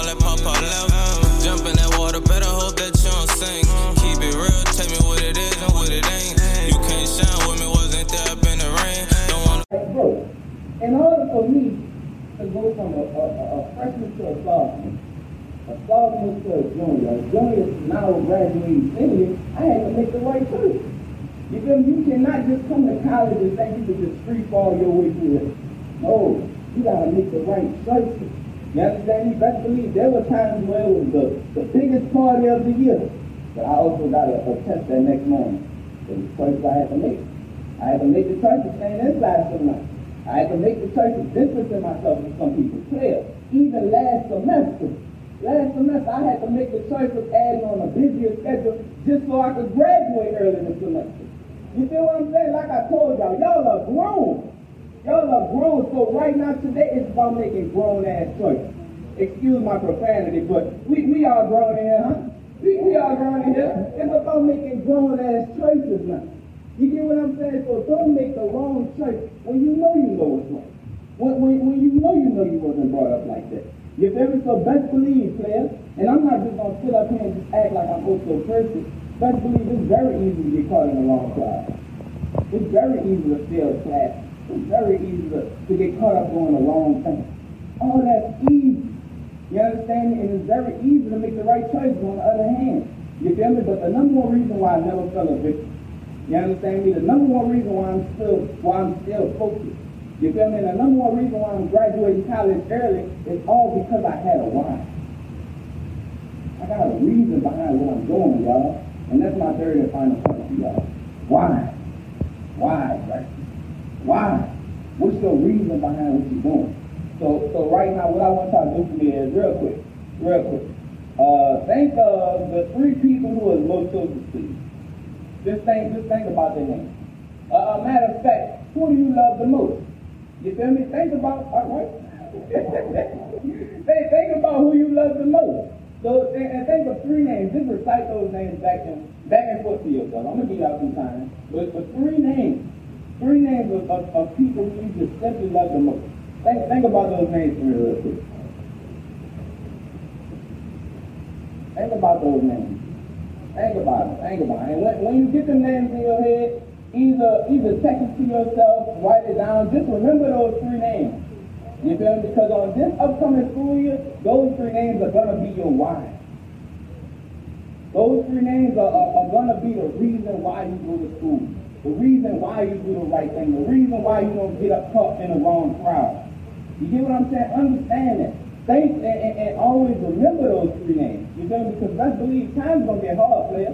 all that. Jump in that water, better hope that you don't sink. Keep it real, tell me what it is and what it ain't. You can't shine with me, wasn't there up in the rain. Don't wanna. Hey, in order for me to go from a, a, a freshman to a sophomore, a sophomore to a junior, a junior now graduating senior, I had to make the right choice. You feel You cannot just come to college and think you can just free fall your way through it. No, you gotta make the right choices. You understand me? Best believe there were times where it was the, the biggest party of the year. But I also got a, a test that next morning. It was choices I had to make. I had to make the choice of staying inside some night. I had to make the choice of distancing myself from some people. Clear. Even last semester. Last semester I had to make the choice of adding on a busier schedule just so I could graduate early this semester. You feel what I'm saying? Like I told y'all, y'all are grown. Y'all are grown. So right now today it's about making grown ass choices. Excuse my profanity, but we, we are grown in here, huh? We, we are grown in here. It's about making grown ass choices now. You get what I'm saying? So don't make the wrong choice when you know you know what's wrong. When, when, when you know you know you wasn't brought up like that. You feel me? So best believe, players, and I'm not just gonna sit up here and just act like I'm so perfect. Best believe it's very easy to get caught in the wrong crowd. It's very easy to fail class. It's very easy to, to get caught up doing the wrong thing. All that's easy. You understand? And it's very easy to make the right choices on the other hand. You feel me? But the number one reason why I never fell a victim, you understand me? The number one reason why I'm still why I'm still focused. You feel me? And the number one reason why I'm graduating college early is all because I had a why. I got a reason behind what I'm doing, y'all. And that's my third and final point to y'all. Why? Why, right? Why? What's your reason behind what you're doing? So, so right now, what I want y'all to do for me is real quick, real quick. Uh, think of the three people who are most closest to you. Just think, just think about their names. Uh, a matter of fact, who do you love the most? You feel me? Think about, all right? think, think about who you love the most. So, and, and think of three names. Just recite those names back and back and forth to yourself. I'm gonna give y'all some time. But, but three names, three names of, of, of people you just simply love the most. Think, think about those names for me real quick. Think about those names. Think about it. Think about it. And when, when you get the names in your head, either either text it to yourself, write it down. Just remember those three names. You feel me? Because on this upcoming school year, those three names are gonna be your why. Those three names are, are, are gonna be the reason why you go to school. The reason why you do the right thing. The reason why you don't get up caught in the wrong crowd. You get what I'm saying? Understand that. Think and, and, and always remember those three names. You feel me? Because let's believe time's gonna get hard, player.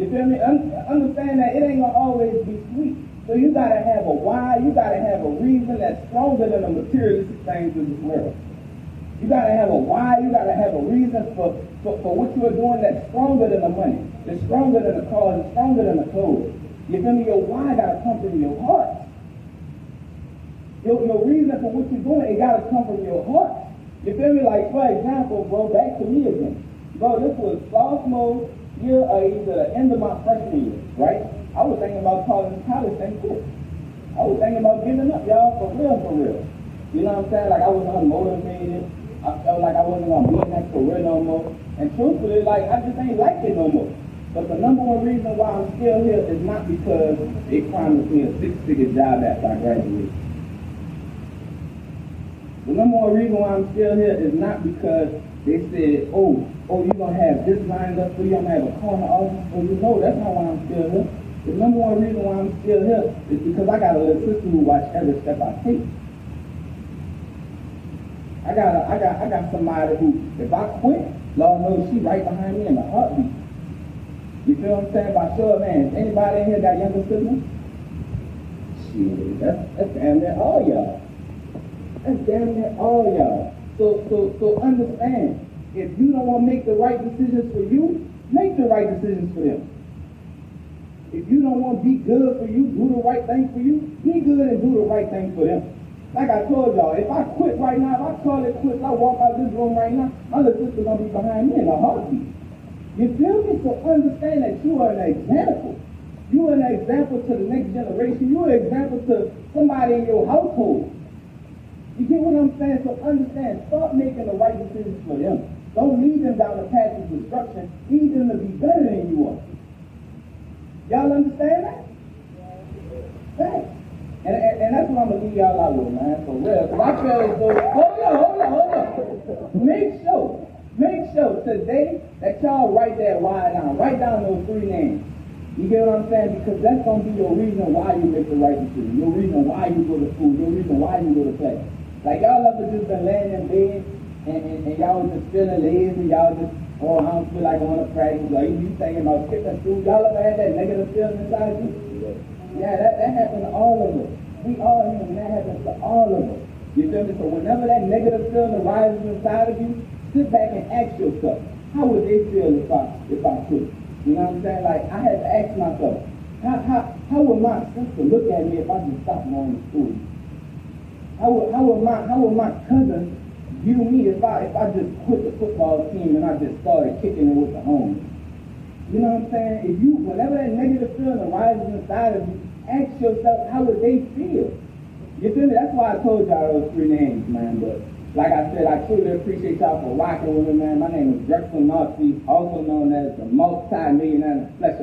You feel me? Un- understand that it ain't gonna always be sweet. So you gotta have a why, you gotta have a reason that's stronger than the materialistic things of this world. You gotta have a why, you gotta have a reason for, for, for what you're doing that's stronger than the money, It's stronger than the cars, It's stronger than the clothes. You feel me? Your why gotta come from your heart. Your, your reason for what you're doing, it gotta come from your heart. You feel me? Like, for example, bro, back to me again. Bro, this was sophomore year, uh, either the end of my freshman year, right? I was thinking about calling college and quit. I was thinking about giving up, y'all, for real, for real. You know what I'm saying? Like, I was unmotivated. I felt like I wasn't gonna be in that career no more. And truthfully, like, I just ain't like it no more. But the number one reason why I'm still here is not because they promised me a six-figure job after I graduated. The number one reason why I'm still here is not because they said, oh, oh, you're going to have this lined up for you, I'm going to have a corner office for you. No, that's not why I'm still here. The number one reason why I'm still here is because I got a little sister who watch every step I take. I got, a, I got, I got somebody who, if I quit, Lord knows she right behind me in a heartbeat. You feel what I'm saying? By show of hands, anybody in here got younger siblings? Shit, that's, that's damn near all y'all. That's damn near all y'all. So, so, so understand, if you don't want to make the right decisions for you, make the right decisions for them. If you don't want to be good for you, do the right thing for you, be good and do the right thing for them. Like I told y'all, if I quit right now, if I call it quits, I walk out this room right now, my little sister's gonna be behind me in a heartbeat. You feel me? So understand that you are an example. You are an example to the next generation. You are an example to somebody in your household. You get what I'm saying? So understand, start making the right decisions for them. Don't lead them down the path of destruction. Lead them to be better than you are. Y'all understand that? Thanks. And, and, and that's what I'm going to leave y'all out with, man, for real. Because I hold on, hold on, hold on. Make sure, make sure today that y'all write that why down. Write down those three names. You get what I'm saying? Because that's gonna be your reason why you make the right decision. Your reason why you go to school. Your reason why you go to class. Like y'all ever just been laying in bed and, and, and y'all just feeling lazy. Y'all just oh I don't feel like going to practice. Or you thinking about skipping school. Y'all ever had that negative feeling inside you? Yeah, that, that happened to all of us. We all human. That happens to all of us. You feel me? So whenever that negative feeling arises inside of you, sit back and ask yourself, how would they feel if I if I could? You know what I'm saying? Like I had to ask myself, how how how would my sister look at me if I just stopped going to school? How would how would my how would my cousin view me if I if I just quit the football team and I just started kicking it with the homies? You know what I'm saying? If you whenever that negative feeling arises inside of you, ask yourself how would they feel? You feel me? That's why I told y'all those three names, man. But like I said, I truly appreciate y'all for rocking with me, man. My name is Drexel Narsey, also known as the multi-millionaire flesh